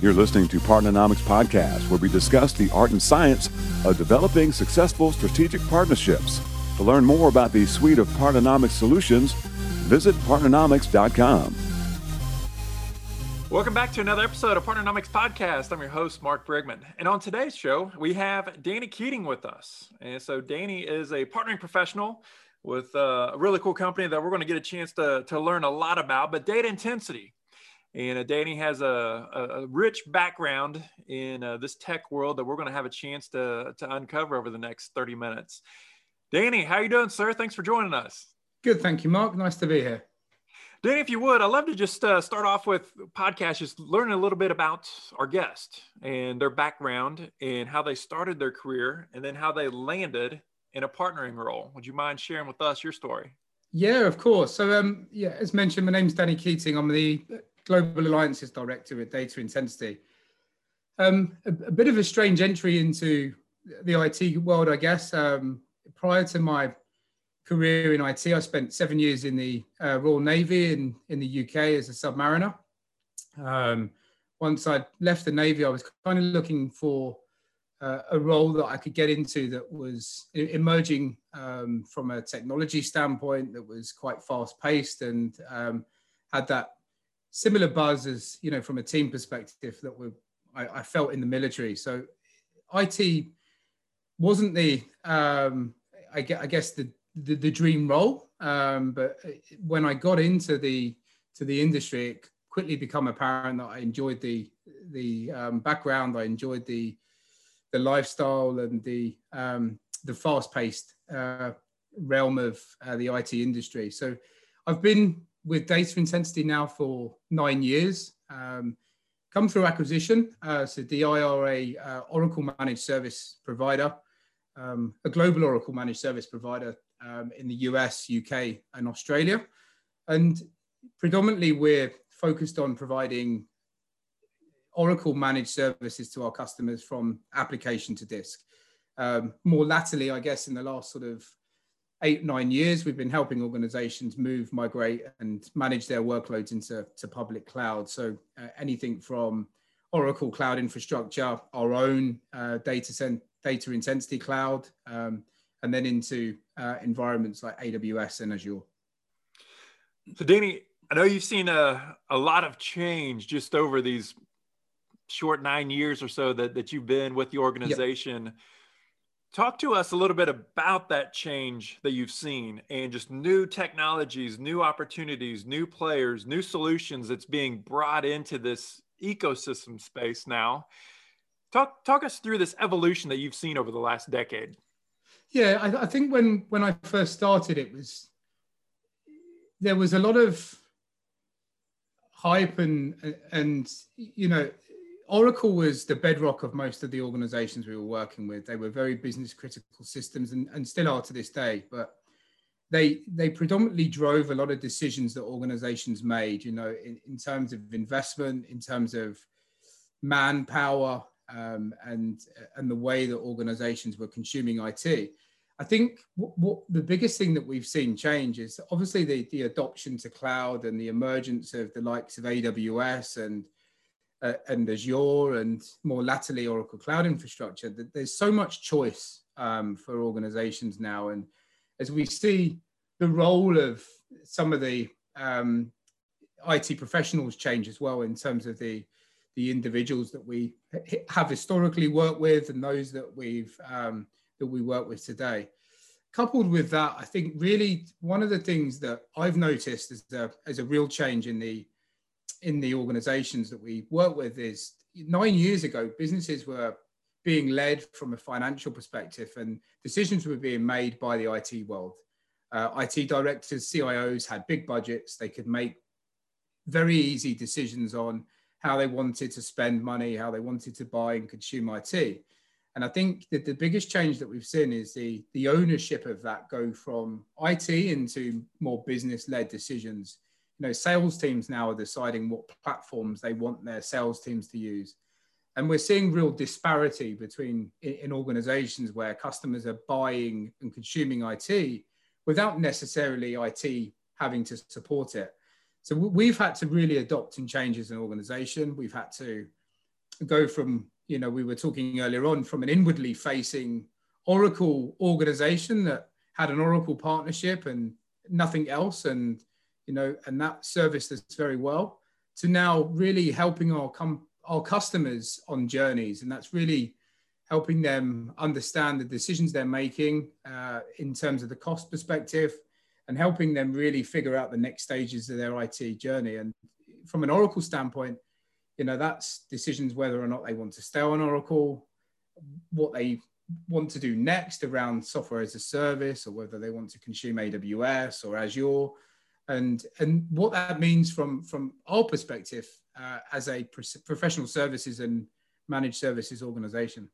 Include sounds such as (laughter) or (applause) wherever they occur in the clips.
You're listening to Partnernomics Podcast, where we discuss the art and science of developing successful strategic partnerships. To learn more about the suite of Partnernomics solutions, visit partnernomics.com. Welcome back to another episode of Partnernomics Podcast. I'm your host, Mark Brigman. And on today's show, we have Danny Keating with us. And so, Danny is a partnering professional with uh, a really cool company that we're going to get a chance to, to learn a lot about, but data intensity. And uh, Danny has a, a, a, rich background in uh, this tech world that we're going to have a chance to, to uncover over the next 30 minutes. Danny, how are you doing, sir? Thanks for joining us. Good, thank you, Mark. Nice to be here. Danny, if you would, I'd love to just uh, start off with podcast, just learning a little bit about our guest and their background and how they started their career and then how they landed in a partnering role. Would you mind sharing with us your story? Yeah, of course. So, um, yeah, as mentioned, my name's Danny Keating. I'm the Global Alliances Director at Data Intensity. Um, a, a, bit of a strange entry into the IT world, I guess. Um, prior to my career in IT, I spent seven years in the uh, Royal Navy in, in the UK as a submariner. Um, once I left the Navy, I was kind of looking for uh, a role that I could get into that was emerging um, from a technology standpoint that was quite fast paced and um, had that similar buzz as you know from a team perspective that we I, I, felt in the military. So IT wasn't the um, I, guess, I guess the, the, the dream role, um, but when I got into the to the industry, it quickly become apparent that I enjoyed the the um, background. I enjoyed the the lifestyle and the um, the fast paced uh, realm of uh, the IT industry. So I've been with Data Intensity now for nine years. Um, come through acquisition. Uh, so DI are uh, Oracle managed service provider, um, a global Oracle managed service provider um, in the US, UK, and Australia. And predominantly, we're focused on providing Oracle managed services to our customers from application to disk. Um, more latterly, I guess, in the last sort of eight, nine years, we've been helping organizations move, migrate, and manage their workloads into to public cloud. So uh, anything from Oracle Cloud Infrastructure, our own uh, data, cent- data intensity cloud, um, and then into uh, environments like AWS and Azure. So, Danny, I know you've seen a, a lot of change just over these short nine years or so that, that you've been with the organization. Yep Talk to us a little bit about that change that you've seen and just new technologies, new opportunities, new players, new solutions that's being brought into this ecosystem space now. Talk, talk us through this evolution that you've seen over the last decade. Yeah, I, I think when when I first started, it was there was a lot of hype and and you know Oracle was the bedrock of most of the organizations we were working with. They were very business critical systems and, and still are to this day, but they they predominantly drove a lot of decisions that organizations made, you know, in, in terms of investment, in terms of manpower, um, and and the way that organizations were consuming IT. I think what, what, the biggest thing that we've seen change is obviously the, the adoption to cloud and the emergence of the likes of AWS and uh, and Azure and more latterly Oracle Cloud Infrastructure, that there's so much choice um, for organizations now. And as we see the role of some of the um, IT professionals change as well in terms of the the individuals that we have historically worked with and those that we've um, that we work with today. Coupled with that, I think really one of the things that I've noticed as a, as a real change in the in the organizations that we work with is nine years ago, businesses were being led from a financial perspective and decisions were being made by the IT world. Uh, IT directors, CIOs had big budgets. They could make very easy decisions on how they wanted to spend money, how they wanted to buy and consume IT. And I think that the biggest change that we've seen is the, the ownership of that go from IT into more business led decisions you know, sales teams now are deciding what platforms they want their sales teams to use. And we're seeing real disparity between in, in organizations where customers are buying and consuming IT without necessarily IT having to support it. So we've had to really adopt and change as an organization. We've had to go from, you know, we were talking earlier on from an inwardly facing Oracle organization that had an Oracle partnership and nothing else, and you know, and that serviced us very well, to now really helping our com- our customers on journeys, and that's really helping them understand the decisions they're making uh, in terms of the cost perspective, and helping them really figure out the next stages of their IT journey. And from an Oracle standpoint, you know, that's decisions whether or not they want to stay on Oracle, what they want to do next around software as a service, or whether they want to consume AWS or Azure, and and what that means from from our perspective uh, as a professional services and managed services organization.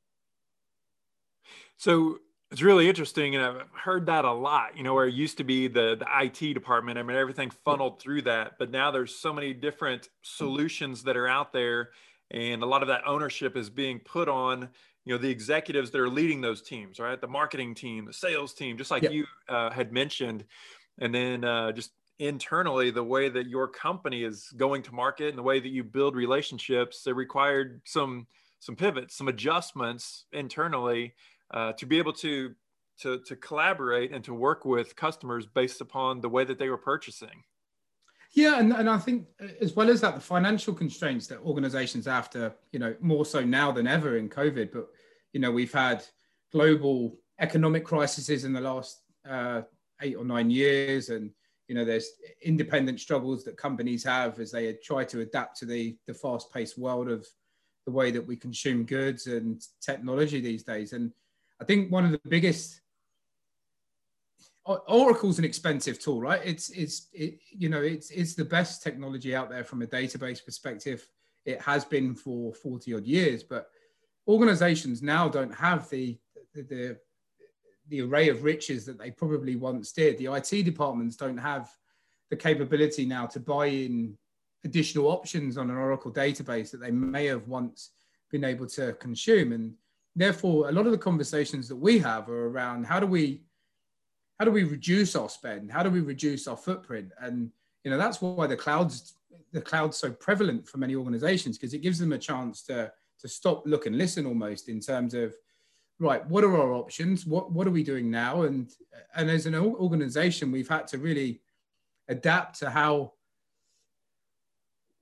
So it's really interesting, and I've heard that a lot. You know, where it used to be the the IT department. I mean, everything funneled through that, but now there's so many different solutions that are out there, and a lot of that ownership is being put on you know the executives that are leading those teams, right? The marketing team, the sales team, just like yep. you uh, had mentioned, and then uh, just internally the way that your company is going to market and the way that you build relationships. It required some some pivots, some adjustments internally uh, to be able to to to collaborate and to work with customers based upon the way that they were purchasing. Yeah, and, and I think uh, as well as that, the financial constraints that organizations have to, you know, more so now than ever in COVID, but you know, we've had global economic crises in the last uh, eight or nine years, and you know, there's independent struggles that companies have as they try to adapt to the the fast-paced world of the way that we consume goods and technology these days. And I think one of the biggest Oracle's an expensive tool, right? It's it's it, you know it's it's the best technology out there from a database perspective. It has been for forty odd years, but organizations now don't have the the, the the array of riches that they probably once did. The IT departments don't have the capability now to buy in additional options on an Oracle database that they may have once been able to consume. And therefore, a lot of the conversations that we have are around how do we how do we reduce our spend? How do we reduce our footprint? And you know that's why the cloud's the cloud's so prevalent for many organizations because it gives them a chance to to stop, look, and listen almost in terms of right, what are our options? What what are we doing now? And and as an organization, we've had to really adapt to how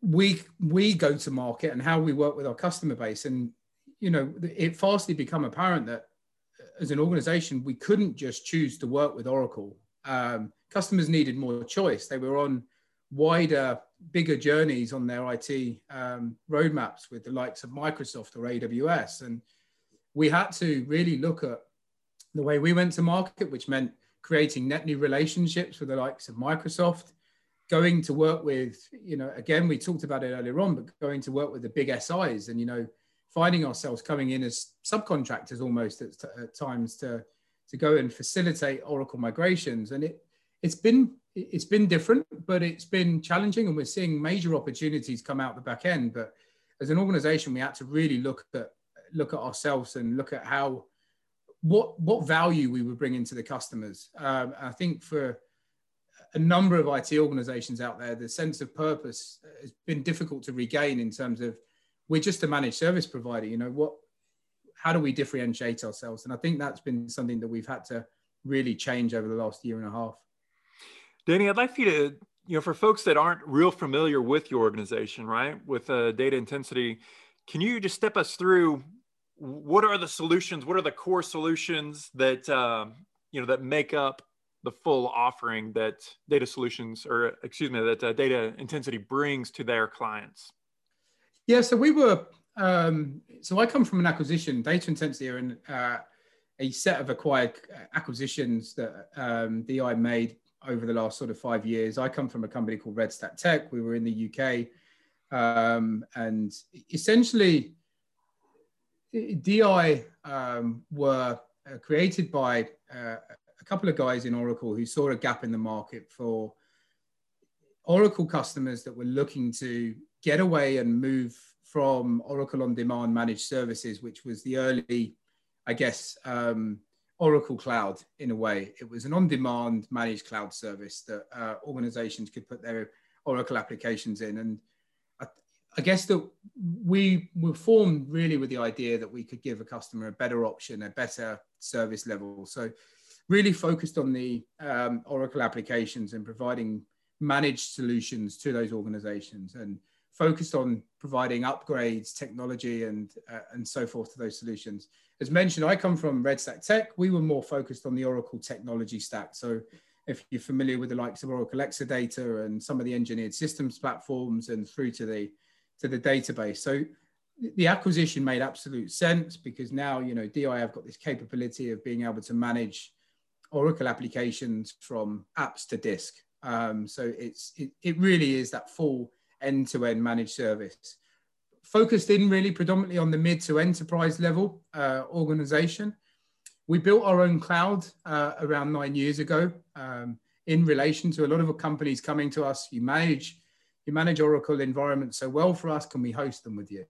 we we go to market and how we work with our customer base and you know it fastly become apparent that as an organization we couldn't just choose to work with oracle um, customers needed more choice they were on wider bigger journeys on their it um, roadmaps with the likes of microsoft or aws and we had to really look at the way we went to market which meant creating net new relationships with the likes of microsoft going to work with, you know, again, we talked about it earlier on, but going to work with the big SIs and, you know, finding ourselves coming in as subcontractors almost at, at times to, to go and facilitate Oracle migrations. And it, it's been, it's been different, but it's been challenging and we're seeing major opportunities come out the back end. But as an organization, we had to really look at, look at ourselves and look at how, what, what value we were bringing to the customers. Um, I think for, a number of IT organizations out there, the sense of purpose has been difficult to regain in terms of we're just a managed service provider. You know, what, how do we differentiate ourselves? And I think that's been something that we've had to really change over the last year and a half. Danny, I'd like for you to, you know, for folks that aren't real familiar with your organization, right, with uh, data intensity, can you just step us through what are the solutions? What are the core solutions that, uh, you know, that make up the full offering that data solutions or excuse me that uh, data intensity brings to their clients? Yeah so we were um, so i come from an acquisition data intensity and uh, a set of acquired acquisitions that um, di made over the last sort of five years. I come from a company called redstack tech. We were in the uk um, and essentially di um, were uh, created by uh, a couple of guys in Oracle who saw a gap in the market for Oracle customers that were looking to get away and move from Oracle on demand managed services, which was the early, I guess, um, Oracle Cloud in a way. It was an on demand managed cloud service that uh, organizations could put their Oracle applications in. And I guess that we were formed really with the idea that we could give a customer a better option, a better service level. So, really focused on the um, Oracle applications and providing managed solutions to those organizations and focused on providing upgrades, technology, and, uh, and so forth to those solutions. As mentioned, I come from Red Stack Tech. We were more focused on the Oracle technology stack. So, if you're familiar with the likes of Oracle Exadata and some of the engineered systems platforms and through to the to the database. So the acquisition made absolute sense because now you know DI have got this capability of being able to manage Oracle applications from apps to disk. Um, so it's it, it really is that full end-to-end managed service focused in really predominantly on the mid to enterprise level uh, organization we built our own cloud uh, around nine years ago um, in relation to a lot of companies coming to us. You manage, you manage Oracle environments so well for us. Can we host them with you?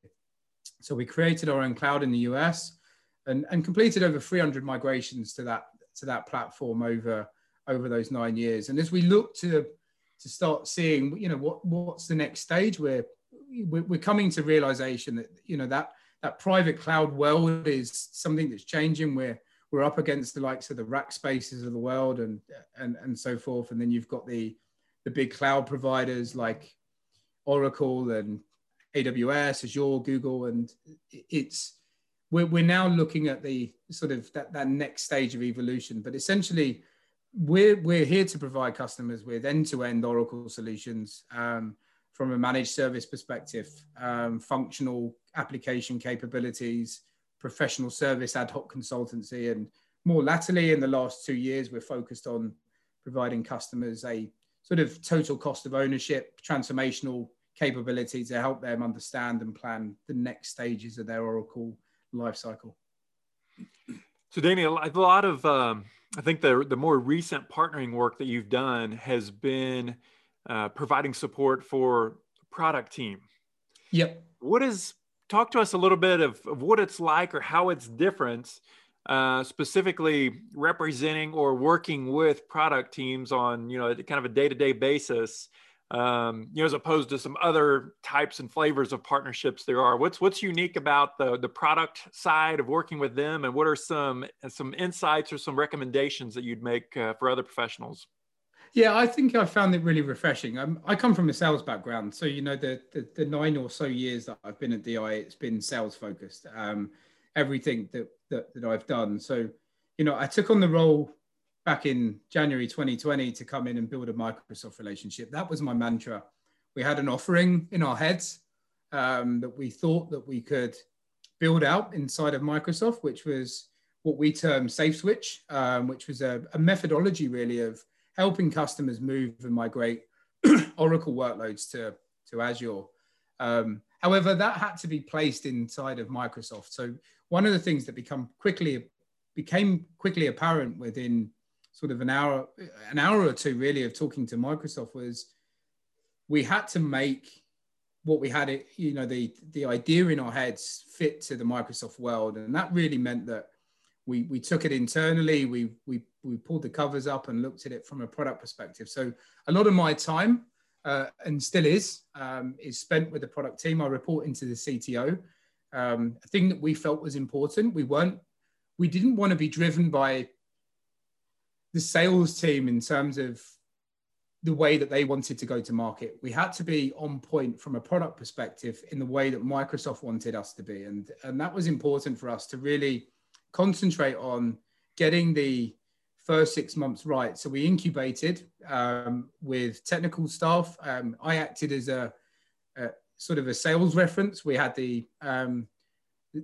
So we created our own cloud in the US and, and completed over 300 migrations to that to that platform over over those nine years. And as we look to to start seeing, you know, what what's the next stage, we're we're coming to realization that you know that that private cloud world is something that's changing. We're we're up against the likes of the Rackspaces of the world and and and so forth. And then you've got the the big cloud providers like Oracle and AWS, Azure, Google, and it's we're, we're now looking at the sort of that, that next stage of evolution. But essentially, we're we're here to provide customers with end-to-end Oracle solutions um, from a managed service perspective, um, functional application capabilities, professional service ad hoc consultancy. And more latterly, in the last two years, we're focused on providing customers a sort of total cost of ownership, transformational capability to help them understand and plan the next stages of their Oracle lifecycle. So, Daniel, a lot of, um, I think the, the more recent partnering work that you've done has been uh, providing support for product team. Yep. What is talk to us a little bit of, of what it's like or how it's different, uh, specifically representing or working with product teams on you know kind of a day-to-day basis. Um, you know, as opposed to some other types and flavors of partnerships there are. What's what's unique about the the product side of working with them, and what are some some insights or some recommendations that you'd make uh, for other professionals? Yeah, I think I found it really refreshing. Um, I come from a sales background, so you know the, the, the nine or so years that I've been at DI, it's been sales focused. Um, everything that, that that I've done. So, you know, I took on the role back in January 2020 to come in and build a Microsoft relationship. That was my mantra. We had an offering in our heads um, that we thought that we could build out inside of Microsoft, which was what we term SafeSwitch, um, which was a, a methodology really of helping customers move and migrate (clears throat) Oracle workloads to, to Azure. Um, however, that had to be placed inside of Microsoft. So one of the things that become quickly became quickly apparent within sort of an hour, an hour or two really of talking to Microsoft was we had to make what we had it, you know, the the idea in our heads fit to the Microsoft world. And that really meant that we we took it internally. We we we pulled the covers up and looked at it from a product perspective. So a lot of my time uh, and still is um, is spent with the product team. I report into the CTO. Um, a thing that we felt was important. We weren't we didn't want to be driven by the sales team in terms of the way that they wanted to go to market. We had to be on point from a product perspective in the way that Microsoft wanted us to be. And, and that was important for us to really concentrate on getting the first six months right. So we incubated um, with technical staff. Um, I acted as a, a, sort of a sales reference. We had the um,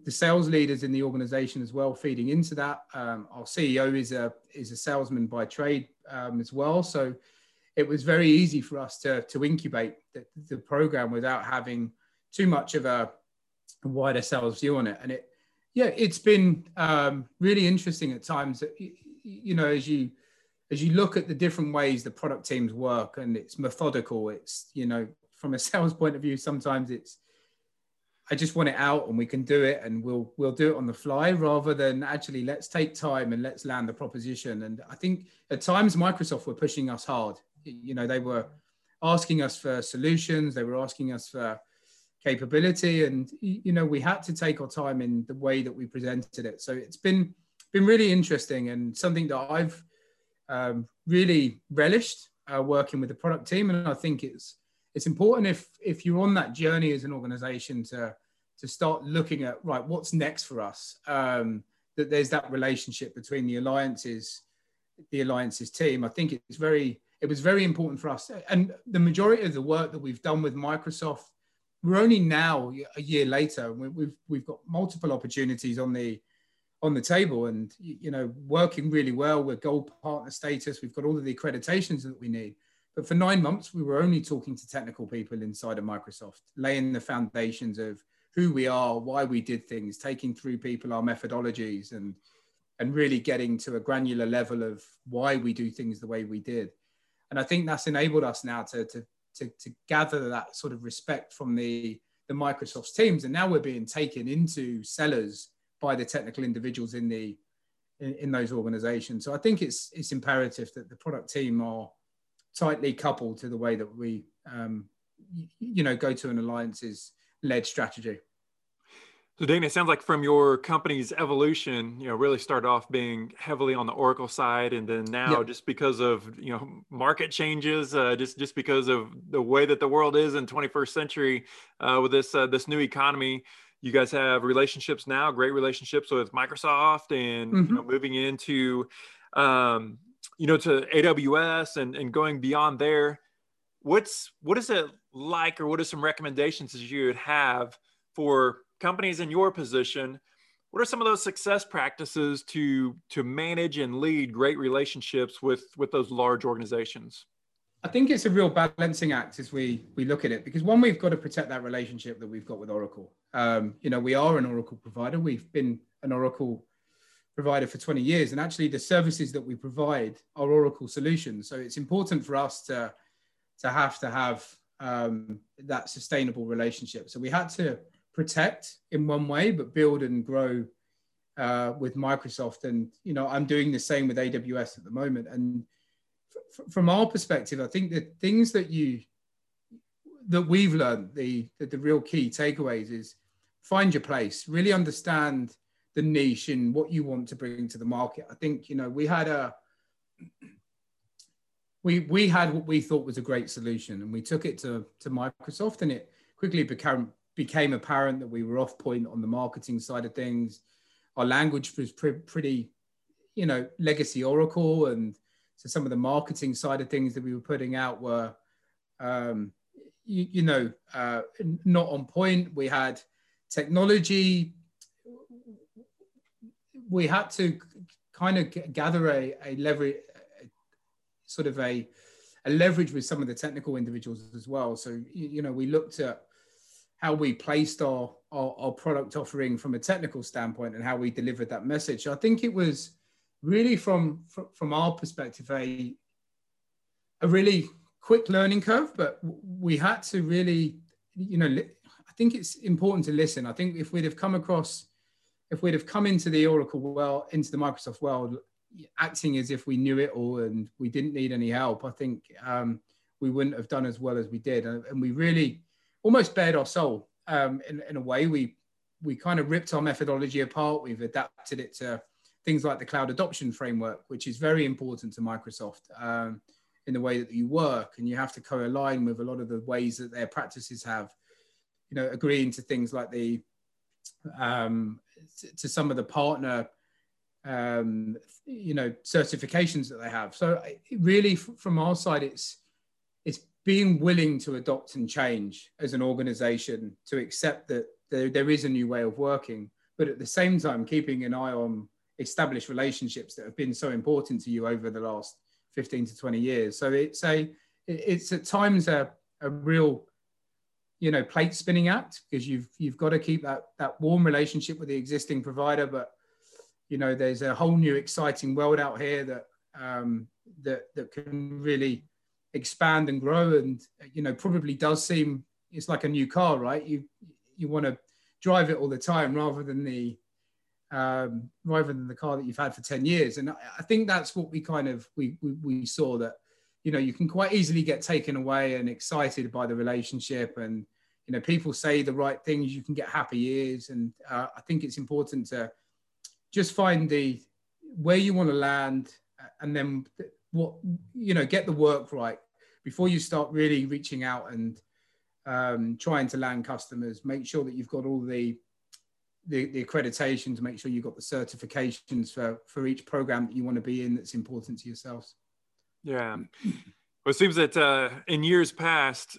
the sales leaders in the organization as well feeding into that. Um, our CEO is a is a salesman by trade um, as well. So it was very easy for us to to incubate the, the program without having too much of a wider sales view on it. And it yeah, it's been um, really interesting at times. That, you know, as you as you look at the different ways the product teams work, and it's methodical. It's you know, from a (laughs) sales point of view, sometimes it's I just want it out and we can do it and we'll we'll do it on the fly rather than actually let's take time and let's land the proposition. And I think at times Microsoft were pushing us hard. You know, they were asking us for solutions. They were asking us for capability. And you know, we had to take our time in the way that we presented it. So it's been been really interesting and something that I've um, really relished uh, working with the product team. And I think it's it's important if if you're on that journey as an organization to to start looking at right what's next for us? Um, that there's that relationship between the alliances the alliances team. I think it's very it was very important for us. And the majority of the work that we've done with microsoft we're only now a year later we've we've got multiple opportunities on the on the table. And you know working really well with gold partner status. We've got all of the accreditations that we need but for nine months we were only talking to technical people inside of microsoft laying the foundations of who we are why we did things taking through people our methodologies and and really getting to a granular level of why we do things the way we did and i think that's enabled us now to to to, to gather that sort of respect from the the microsoft teams and now we're being taken into sellers by the technical individuals in the in, in, those organizations. So I think it's it's imperative that the product team are tightly coupled to the way that we um, you, know go to an alliances led strategy. So Dana, it sounds like from your company's evolution, you know, really started off being heavily on the Oracle side, and then now yep. just because of you know market changes, uh, just just because of the way that the world is in 21st century uh, with this uh, this new economy, you guys have relationships now, great relationships with Microsoft, and mm-hmm. you know, moving into um, you know to AWS and, and going beyond there. What's what is it like, or what are some recommendations that you would have for companies in your position? What are some of those success practices to to manage and lead great relationships with with those large organizations? I think it's a real balancing act as we we look at it because one we've got to protect that relationship that we've got with Oracle. Um, you know, we are an Oracle provider. We've been an Oracle provider for 20 years, and actually the services that we provide are Oracle solutions. So it's important for us to to have to have um, that sustainable relationship. So we had to protect in one way, but build and grow uh, with Microsoft. And you know, I'm doing the same with AWS at the moment, and from our perspective, I think the things that you that we've learned, the, the, the real key takeaways is find your place, really understand the niche and what you want to bring to the market. I think you know we had a we we had what we thought was a great solution, and we took it to to Microsoft, and it quickly became became apparent that we were off point on the marketing side of things. Our language was pre- pretty, you know, legacy Oracle, and so some of the marketing side of things that we were putting out were, um, you, you, know, uh, not on point. We had technology. We had to kind of gather a, a leverage, sort of a, a leverage with some of the technical individuals as well. So, you, know, we looked at how we placed our, our, our, product offering from a technical standpoint and how we delivered that message. I think it was really from from our perspective a a really quick learning curve but we had to really you know i think it's important to listen i think if we'd have come across if we'd have come into the oracle world into the microsoft world acting as if we knew it all and we didn't need any help i think um, we wouldn't have done as well as we did. And we really almost bared our soul um, in, in a way. We we kind of ripped our methodology apart. We've adapted it to things like the cloud adoption framework, which is very important to Microsoft um, in the way that you work, and you have to co-align with a lot of the ways that their practices have, you know, agreeing to things like the um, to some of the partner, um, you know, certifications that they have. So really, from our side, it's it's being willing to adopt and change as an organization to accept that there, there is a new way of working, but at the same time keeping an eye on established relationships that have been so important to you over the last 15 to 20 years. So it's a it's at times a, a real you know plate spinning act because you've you've got to keep that that warm relationship with the existing provider but you know there's a whole new exciting world out here that um, that that can really expand and grow and you know probably does seem it's like a new car right you you want to drive it all the time rather than the um, rather than the car that you've had for 10 years. And I think that's what we kind of, we, we, we, saw that, you know, you can quite easily get taken away and excited by the relationship and, you know people say the right things you can get happy ears. And uh, i think it's important to just find the where you want to land and then what you know get the work right before you start really reaching out and um, trying to land customers. Make sure that you've got all the the, the to make sure you've got the certifications for for each program that you want to be in that's important to yourselves yeah. Well it seems that uh, in years past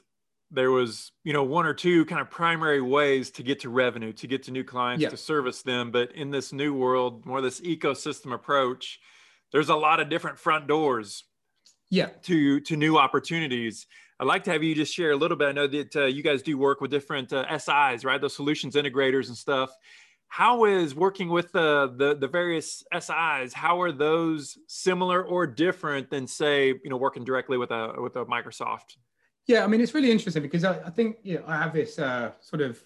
there was you know one or two kind of primary ways to get to revenue to get to new clients yeah. to service them. But in this new world more this ecosystem approach there's a lot of different front doors yeah. to to new opportunities. I'd like to have you just share a little bit. I know that uh, you guys do work with different uh, sis right? Those solutions integrators and stuff how is working with the, the the various sis how are those similar or different than say you know working directly with a with a microsoft yeah i mean it's really interesting because i, I think you know, i have this uh, sort of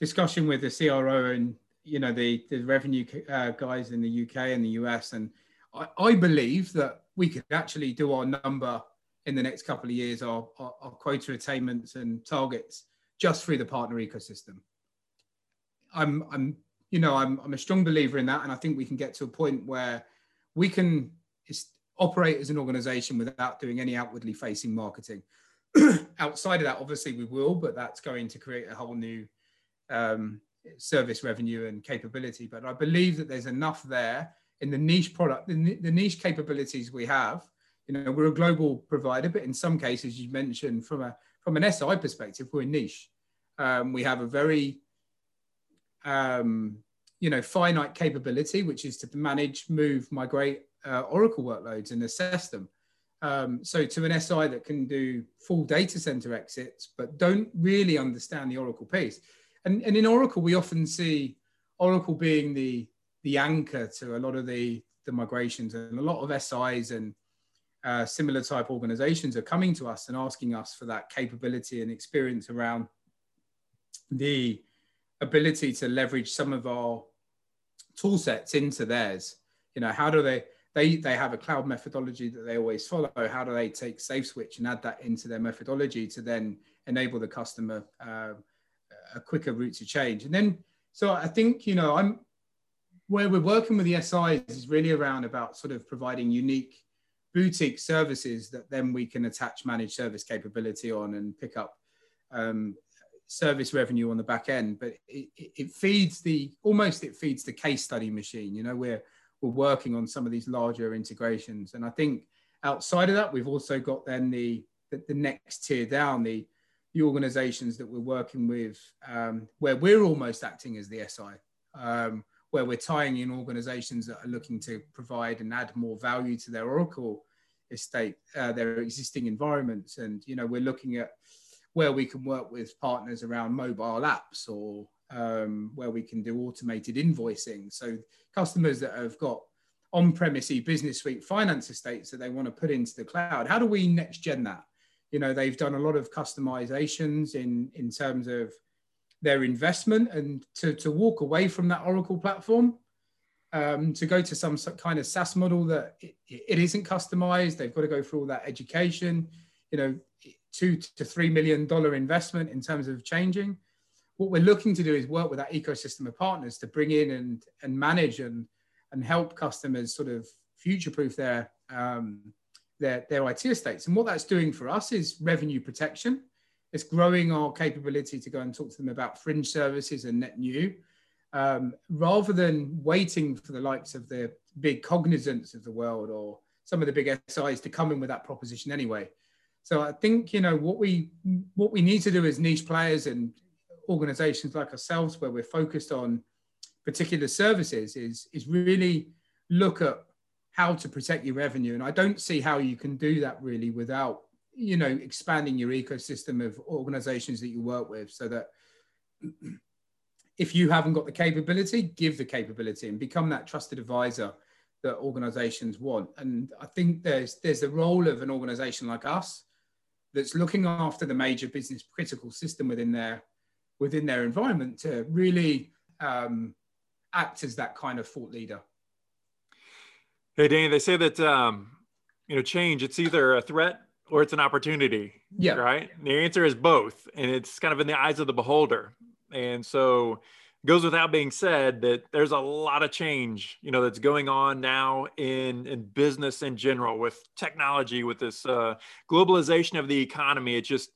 discussion with the cro and you know the the revenue uh, guys in the uk and the us and I, I believe that we could actually do our number in the next couple of years, our, our, our quota attainments and targets just through the partner ecosystem. I'm, I'm, you know, I'm, I'm a strong believer in that, and I think we can get to a point where we can operate as an organization without doing any outwardly facing marketing. (clears throat) Outside of that, obviously we will, but that's going to create a whole new um, service revenue and capability. But I believe that there's enough there in the niche product, the, the niche capabilities we have. You know, we're a global provider, but in some cases, you mentioned from a from an SI perspective, we're niche. Um, we have a very um, you know finite capability, which is to manage, move, migrate uh, Oracle workloads and assess them. Um, so to an SI that can do full data center exits, but don't really understand the Oracle piece. And, and in Oracle, we often see Oracle being the the anchor to a lot of the, the migrations and a lot of SIs and uh, similar type organizations are coming to us and asking us for that capability and experience around the ability to leverage some of our tool sets into theirs. You know, how do they, they, they have a cloud methodology that they always follow. How do they take SafeSwitch and add that into their methodology to then enable the customer uh, a quicker route to change? And then, so I think, you know, I'm, where we're working with the SIs is really around about sort of providing unique boutique services that then we can attach managed service capability on and pick up um, service revenue on the back end. But it, it, feeds the almost it feeds the case study machine. You know, we're we're working on some of these larger integrations, and I think outside of that, we've also got then the the, the next tier down the the organizations that we're working with um, where we're almost acting as the SI. Um, where we're tying in organizations that are looking to provide and add more value to their Oracle estate, uh, their existing environments. And, you know, we're looking at where we can work with partners around mobile apps or um, where we can do automated invoicing. So customers that have got on-premise business suite finance estates that they want to put into the cloud, how do we next gen that? You know, they've done a lot of customizations in, in terms of their investment and to, to walk away from that Oracle platform um, to go to some kind of SaaS model that it, it isn't customized. They've got to go through all that education, you know, two to three million dollar investment in terms of changing. What we're looking to do is work with that ecosystem of partners to bring in and and manage and and help customers sort of future proof their um, their their IT estates. And what that's doing for us is revenue protection it's growing our capability to go and talk to them about fringe services and net new, um, rather than waiting for the likes of the big cognizants of the world or some of the big SIs to come in with that proposition anyway. So I think you know what we what we need to do as niche players and organizations like ourselves, where we're focused on particular services, is is really look at how to protect your revenue. And I don't see how you can do that really without you know expanding your ecosystem of organizations that you work with so that (clears throat) if you haven't got the capability give the capability and become that trusted advisor that organizations want and i think there's there's the role of an organization like us that's looking after the major business critical system within their within their environment to really um, act as that kind of thought leader hey danny they say that um, you know change it's either a threat or it's an opportunity. Yeah. Right. The answer is both. And it's kind of in the eyes of the beholder. And so goes without being said that there's a lot of change, you know, that's going on now in, in business in general with technology, with this uh, globalization of the economy. It's just,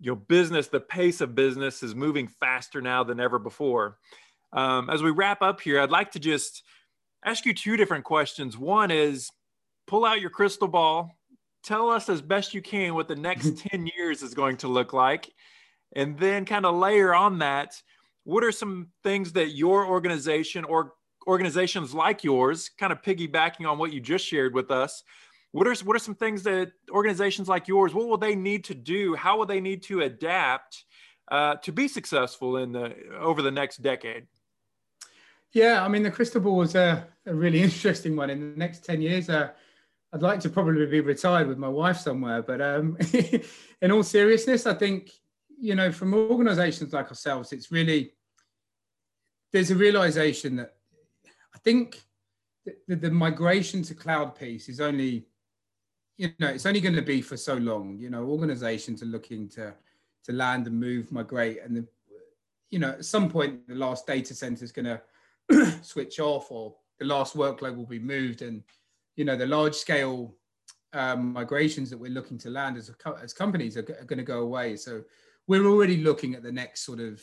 you know, business, the pace of business is moving faster now than ever before. Um, as we wrap up here, I'd like to just ask you two different questions. One is pull out your crystal ball, tell us as best you can what the next (laughs) 10 years is going to look like, and then kind of layer on that what are some things that your organization or organizations like yours, kind of piggybacking on what you just shared with us, what are what are some things that organizations like yours what will they need to do? How will they need to adapt uh, to be successful in the over the next decade? Yeah i mean the crystal ball is a, a really (laughs) interesting one. In the next 10 years uh, i'd like to probably be retired with my wife somewhere but um, (laughs) in all seriousness i think you know, from organizations like ourselves, it's really, there's a realization that I think the, the migration to cloud piece is only, you know, it's only going to be for so long. You know, organizations are looking to, to land and move, migrate, and the, you know, at some point the last data center is going to (clears throat) switch off, or the last workload will be moved, and you know, the large scale um, migrations that we're looking to land as, a, as companies are, are going to go away. So we're already looking at the next sort of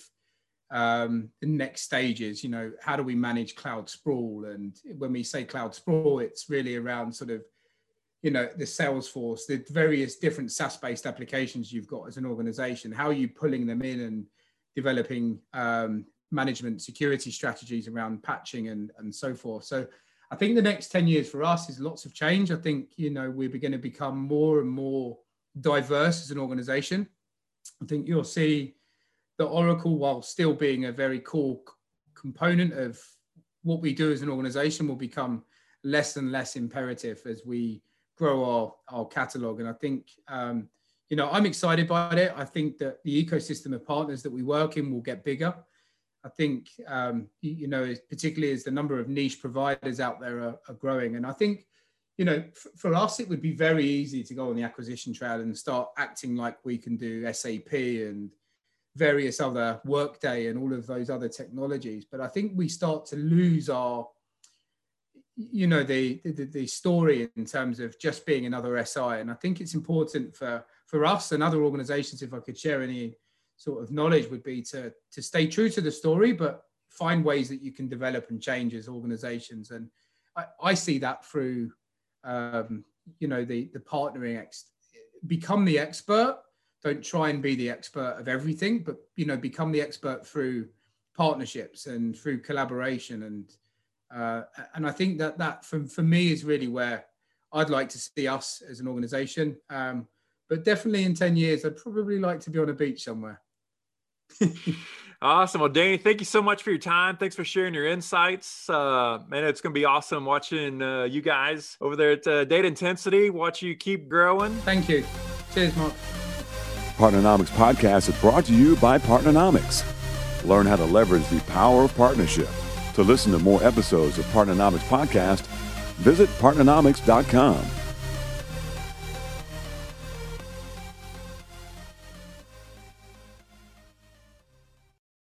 um, the next stages. You know, how do we manage cloud sprawl? And when we say cloud sprawl, it's really around sort of you know the Salesforce, the various different SaaS-based applications you've got as an organization. How are you pulling them in and developing um, management security strategies around patching and and so forth? So. I think the next 10 years for us is lots of change. I think, you know, we're going to become more and more diverse as an organization. I think you'll see that Oracle, while still being a very core component of what we do as an organization, will become less and less imperative as we grow our, our catalog. And I think, um, you know, I'm excited by it. I think that the ecosystem of partners that we work in will get bigger. I think, um, you, know, particularly as the number of niche providers out there are, are growing. And I think you know, f- for us, it would be very easy to go on the acquisition trail and start acting like we can do SAP and various other Workday and all of those other technologies. But I think we start to lose our, you know, the, the, the story in terms of just being another SI. And I think it's important for, for us and other organizations, if I could share any sort of knowledge, would be to, to stay true to the story, but find ways that you can develop and change as organizations. And I, I see that through um, you know the the partnering ex- become the expert. Don't try and be the expert of everything but you know become the expert through partnerships and through collaboration. And uh, and i think that that for, for me is really where i'd like to see us as an organization. Um, but definitely in 10 years i'd probably like to be on a beach somewhere (laughs) Awesome. Well, Danny, thank you so much for your time. Thanks for sharing your insights. Uh, man, it's going to be awesome watching uh, you guys over there at uh, Data Intensity, watch you keep growing. Thank you. Cheers, Mark. Partnernomics podcast is brought to you by Partnernomics. Learn how to leverage the power of partnership. To listen to more episodes of Partnernomics podcast, visit partnernomics.com.